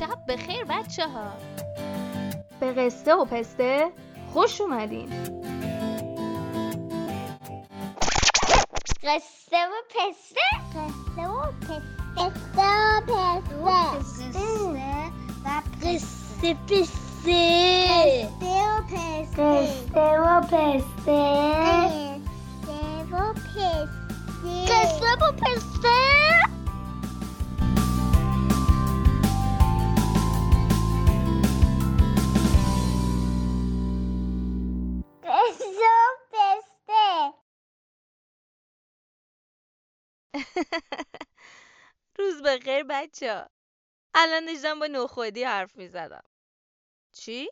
شب بخیر بچه ها به قصه و پسته خوش اومدین. قصه و پسته؟ قصه و پسته. قصه و پسته. و قصه پسته. قصه و پسته. قصه بچه الان داشتم با نخودی حرف می زدم چی؟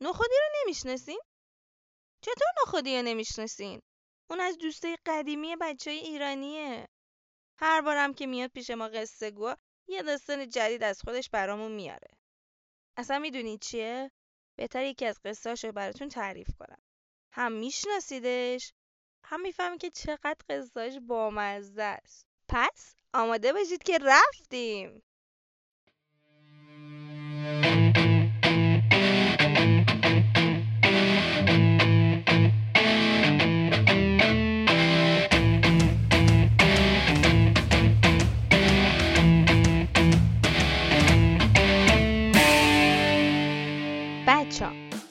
نخودی رو نمی‌شناسین؟ چطور نخودی رو نمی‌شناسین؟ اون از دوستای قدیمی بچه های ایرانیه هر بارم که میاد پیش ما قصه گوه یه داستان جدید از خودش برامون میاره اصلا می‌دونید چیه؟ بهتر یکی از قصهاش رو براتون تعریف کنم هم میشناسیدش هم می‌فهمی که چقدر قصهاش بامزه است پس آماده باشید که رفتیم. بچه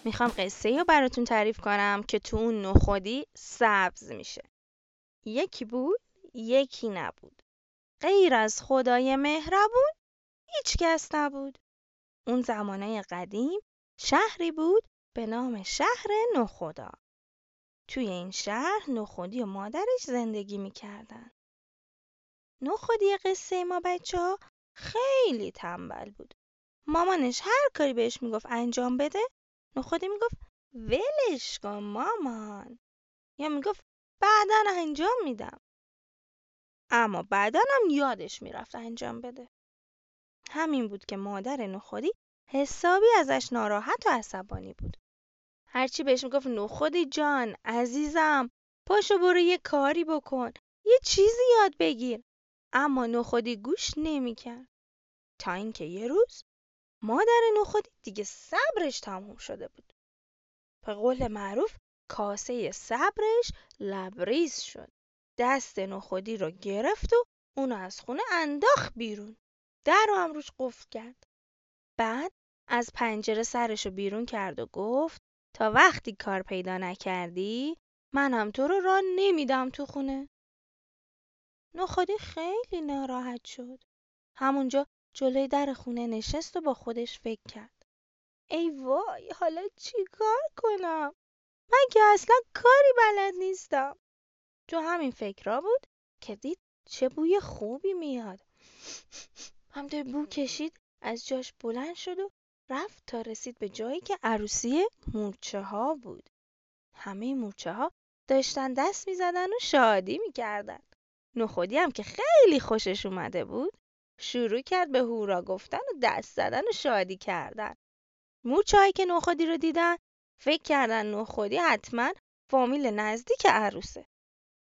می‌خوام قصه رو براتون تعریف کنم که تو اون نخودی سبز میشه. یکی بود یکی نبود. غیر از خدای مهربون هیچ کس نبود. اون زمانه قدیم شهری بود به نام شهر نخدا. توی این شهر نخودی و مادرش زندگی می‌کردن. نخودی قصه ما بچه ها خیلی تنبل بود. مامانش هر کاری بهش می‌گفت انجام بده نخودی می‌گفت ولش کن مامان. یا می‌گفت بعدا انجام میدم. اما بعدا هم یادش می‌رفت انجام بده. همین بود که مادر نخودی حسابی ازش ناراحت و عصبانی بود. هرچی بهش می‌گفت نخودی جان عزیزم پاشو برو یه کاری بکن یه چیزی یاد بگیر. اما نخودی گوش نمی‌کرد. تا اینکه یه روز مادر نخودی دیگه صبرش تموم شده بود. به قول معروف کاسه صبرش لبریز شد. دست نخودی رو گرفت و اونو از خونه انداخت بیرون. در رو هم روش قفل کرد. بعد از پنجره سرشو بیرون کرد و گفت تا وقتی کار پیدا نکردی منم تو رو راه نمیدم تو خونه. نخودی خیلی ناراحت شد. همونجا جلوی در خونه نشست و با خودش فکر کرد. ای وای حالا چی کار کنم؟ من که اصلا کاری بلد نیستم. تو همین فکرها بود که دید چه بوی خوبی میاد. همطور بو کشید از جاش بلند شد و رفت تا رسید به جایی که عروسی مورچه ها بود. همه مورچه ها داشتن دست می‌زدن و شادی می‌کردن. نخودی هم که خیلی خوشش اومده بود شروع کرد به هورا گفتن و دست زدن و شادی کردن. مورچه هایی که نخودی رو دیدن فکر کردن نخودی حتما فامیل نزدیک عروسه.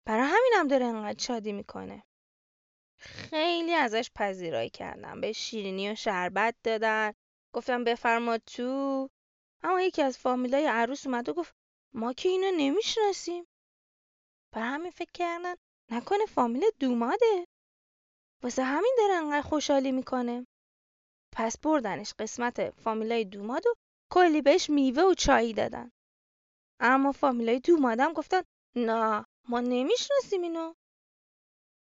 برای همینم داره انقدر شادی می‌کنه. خیلی ازش پذیرایی کردن. به شیرینی و شربت دادن. گفتم بفرما تو. اما یکی از فامیلای عروس اومد و گفت ما که اینو نمی‌شناسیم. برای همین فکر کردن نکنه فامیل دوماده. واسه همین داره انقدر خوشحالی می‌کنه. پس بردنش قسمت فامیلای دوماد و کلی بهش میوه و چایی دادن. اما فامیلای دومادم گفتن نه. ما نمی‌شناسیم اینو.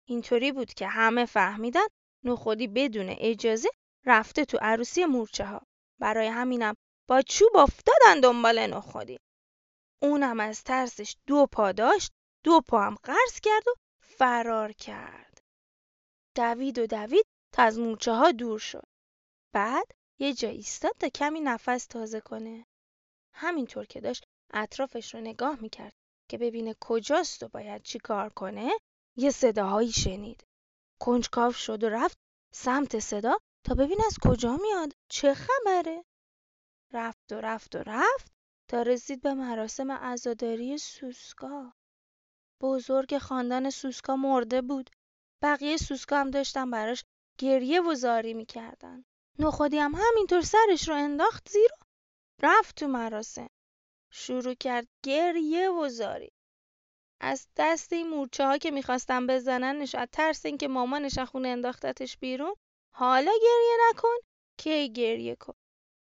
اینطوری بود که همه فهمیدن نخودی بدون اجازه رفته تو عروسی مورچه ها برای همینم با چوب افتادن دنبال نخودی. اونم از ترسش دو پا داشت دو پا هم قرض کرد و فرار کرد. دوید و دوید تا از مورچه ها دور شد. بعد یه جا ایستاد تا کمی نفس تازه کنه. همینطور که داشت اطرافش رو نگاه می‌کرد. که ببینه کجاست و باید چی کار کنه یه صداهایی شنید. کنجکاو شد و رفت سمت صدا تا ببین از کجا میاد. چه خبره؟ رفت و رفت و رفت تا رسید به مراسم عزاداری سوسکا. بزرگ خاندان سوسکا مرده بود. بقیه سوسکا هم داشتن براش گریه و زاری می‌کردن. نخودی هم همینطور سرش رو انداخت زیر رفت تو مراسم. شروع کرد گریه و زاری. از دست این مورچه ها که می‌خواستن بزننش از ترس اینکه مامانش از خونه انداختتش بیرون حالا گریه نکن کی گریه کن؟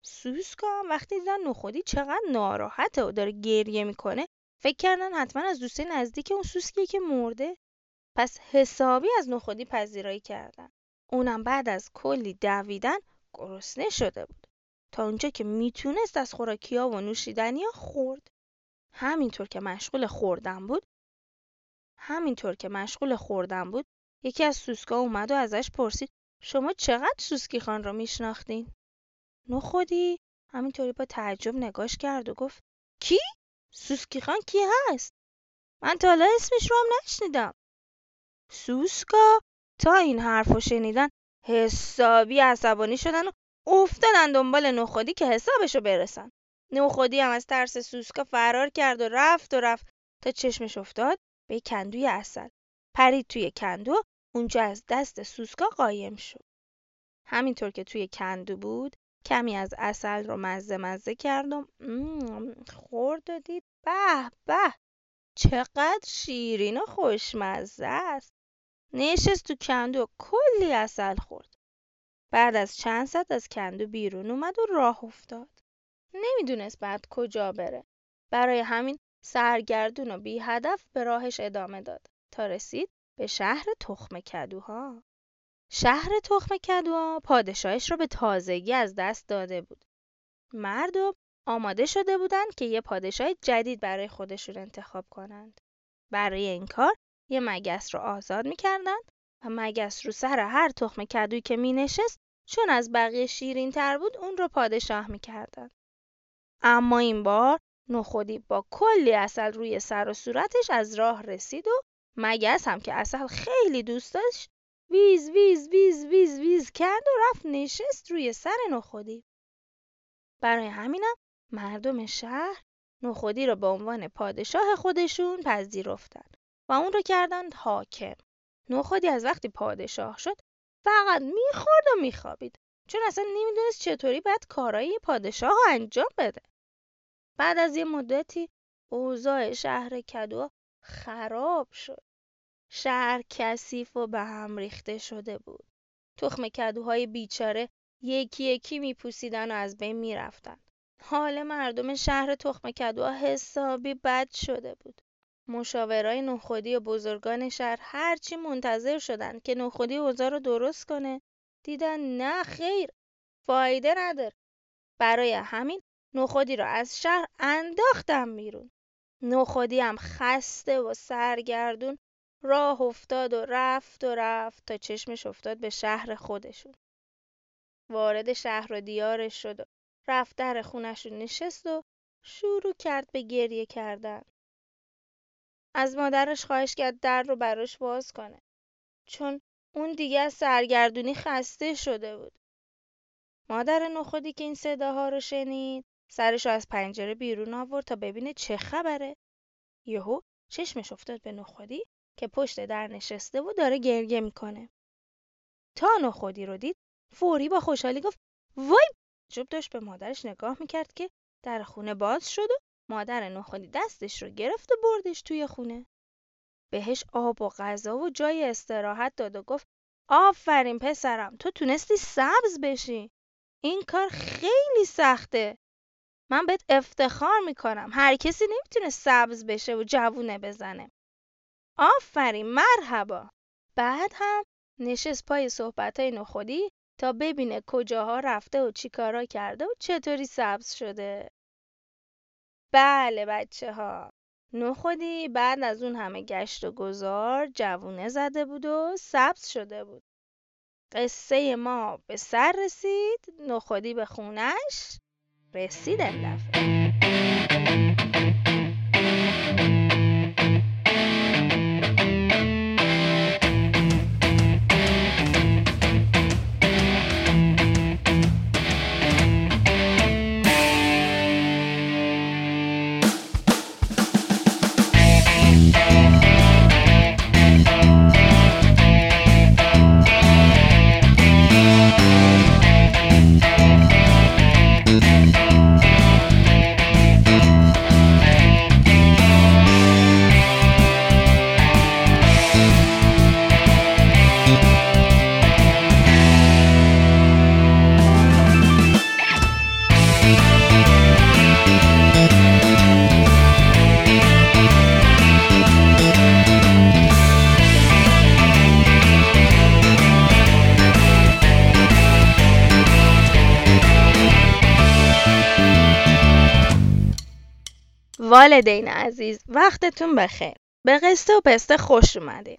سوسکا هم وقتی دیدن نخودی چقدر ناراحته و داره گریه می‌کنه فکر کردن حتما از دوسته نزدیک اون سوسکیه که مرده. پس حسابی از نخودی پذیرایی کردن. اونم بعد از کلی دویدن گرسنه شده بود. تا اونجا که می‌تونست از خوراکیا و نوشیدنیا خورد همینطور که مشغول خوردن بود همینطور که مشغول خوردن بود یکی از سوسکا اومد و ازش پرسید شما چقدر سوسکی خان رو میشناختین؟ نخودی همینطوری با تعجب نگاش کرد و گفت کی؟ سوسکی خان کی هست؟ من تا حالا اسمش رو هم نشنیدم. سوسکا تا این حرف رو شنیدن حسابی عصبانی شدن و افتادن دنبال نخودی که حسابشو برسن. نخودی هم از ترس سوسکا فرار کرد و رفت و رفت تا چشمش افتاد به کندوی اصل. پرید توی کندو اونجا از دست سوسکا قایم شد. همینطور که توی کندو بود کمی از اصل رو مزه مزه کردم خورد و دید به به چقدر شیرین و خوشمزه است نشست تو کندو کلی اصل خورد بعد از چند ساعت از کندو بیرون اومد و راه افتاد. نمی‌دونست بعد کجا بره. برای همین سرگردون و بی هدف به راهش ادامه داد تا رسید به شهر تخم کدوها. شهر تخم کدوها پادشاهش را به تازگی از دست داده بود. مردم آماده شده بودند که یه پادشاه جدید برای خودشون انتخاب کنند. برای این کار یه مگس رو آزاد می‌کردند و مگس رو سر هر تخم کدویی که می نشست چون از بقیه شیرین تر بود اون رو پادشاه می‌کردند اما این بار نخودی با کلی عسل روی سر و صورتش از راه رسید و مگس هم که عسل خیلی دوست داشت ویز ویز ویز ویز ویز کرد و رفت نشست روی سر نخودی. برای همینم مردم شهر نخودی رو به عنوان پادشاه خودشون پذیرفتن و اون رو کردند حاکم. نخودی از وقتی پادشاه شد فقط می‌خورد و میخوابید. چون اصلا نمی‌دونست چطوری باید کارایی پادشاه انجام بده. بعد از یه مدتی اوضاع شهر کدو خراب شد. شهر کثیف و به هم ریخته شده بود. تخم کدوهای بیچاره یکی یکی میپوسیدن و از بین می‌رفتن. حال مردم شهر تخم کدوها حسابی بد شده بود. مشاورای نخودی و بزرگان شهر هرچی منتظر شدن که نخودی اوضاع رو درست کنه. دیدن نه خیر. فایده نداره. برای همین نخودی را از شهر انداختم بیرون. نخودی هم خسته و سرگردون راه افتاد و رفت و رفت تا چشمش افتاد به شهر خودشون. وارد شهر و دیارش شد و رفت در خونش رو نشست و شروع کرد به گریه کردن. از مادرش خواهش کرد در رو براش باز کنه. چون اون دیگه از سرگردونی خسته شده بود. مادر نخودی که این صداها رو شنید سرش رو از پنجره بیرون آورد تا ببینه چه خبره. یهو چشمش افتاد به نخودی که پشت در نشسته و داره گریه می‌کنه. تا نخودی رو دید فوری با خوشحالی گفت وای! جوب داشت به مادرش نگاه می‌کرد که در خونه باز شد و مادر نخودی دستش رو گرفت و بردش توی خونه. بهش آب و غذا و جای استراحت داد و گفت آفرین پسرم تو تونستی سبز بشی. این کار خیلی سخته. من بهت افتخار می‌کنم. هر کسی نمی‌تونه سبز بشه و جوونه بزنه. آفرین مرحبا. بعد هم نشست پای صحبتای نخودی تا ببینه کجاها رفته و چیکارا کرده و چطوری سبز شده. بله بچه ها نخودی بعد از اون همه گشت و گذار جوونه زده بود و سبز شده بود. قصه ما به سر رسید نخودی به خونش رسید دفعه والدین عزیز وقتتون بخیر. به قصه و پسته خوش اومدین.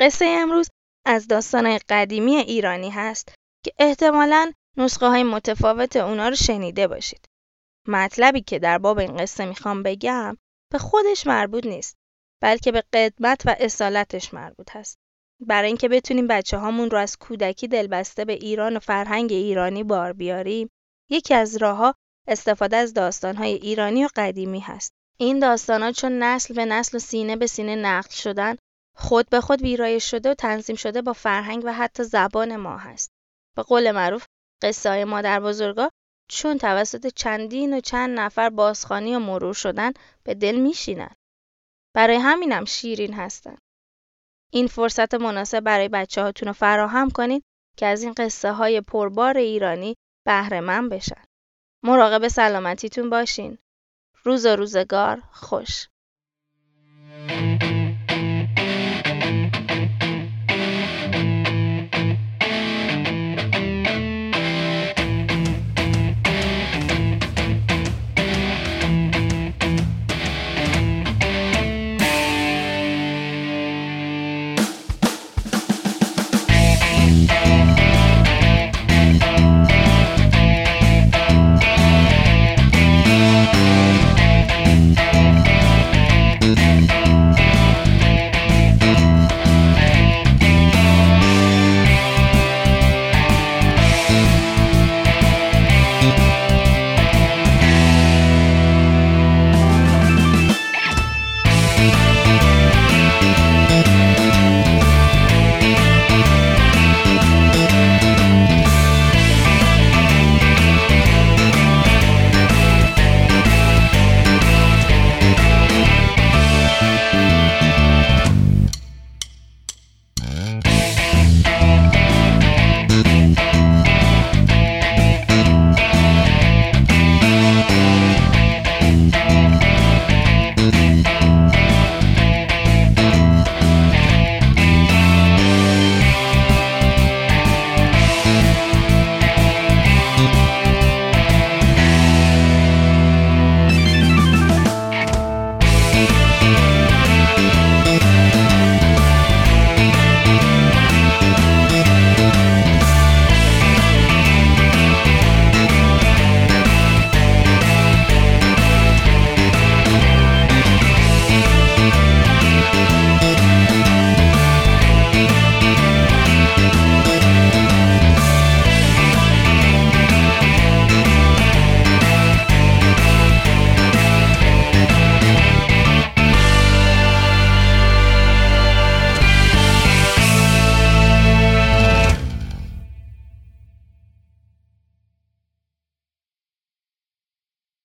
قصه امروز از داستان قدیمی ایرانی هست که احتمالاً نسخه های متفاوت اونا رو شنیده باشید. مطلبی که در باب این قصه می‌خوام بگم به خودش مربوط نیست بلکه به قدمت و اصالتش مربوط هست. برای اینکه بتونیم بچه هامون رو از کودکی دلبسته به ایران و فرهنگ ایرانی بار بیاریم یکی از راهها استفاده از داستانهای ایرانی و قدیمی هست. این داستانها چون نسل به نسل و سینه به سینه نقل شدن خود به خود ویرایش شده و تنظیم شده با فرهنگ و حتی زبان ما هست. به قول معروف قصه های مادر بزرگا چون توسط چندین و چند نفر بازخانی و مرور شدن به دل میشینن. برای همینم شیرین هستن. این فرصت مناسب برای بچه هاتون رو فراهم کنید که از این قصه های پربار ایرانی بهره من بشن. مراقب سلامتیتون باشین. روز و روزگار خوش.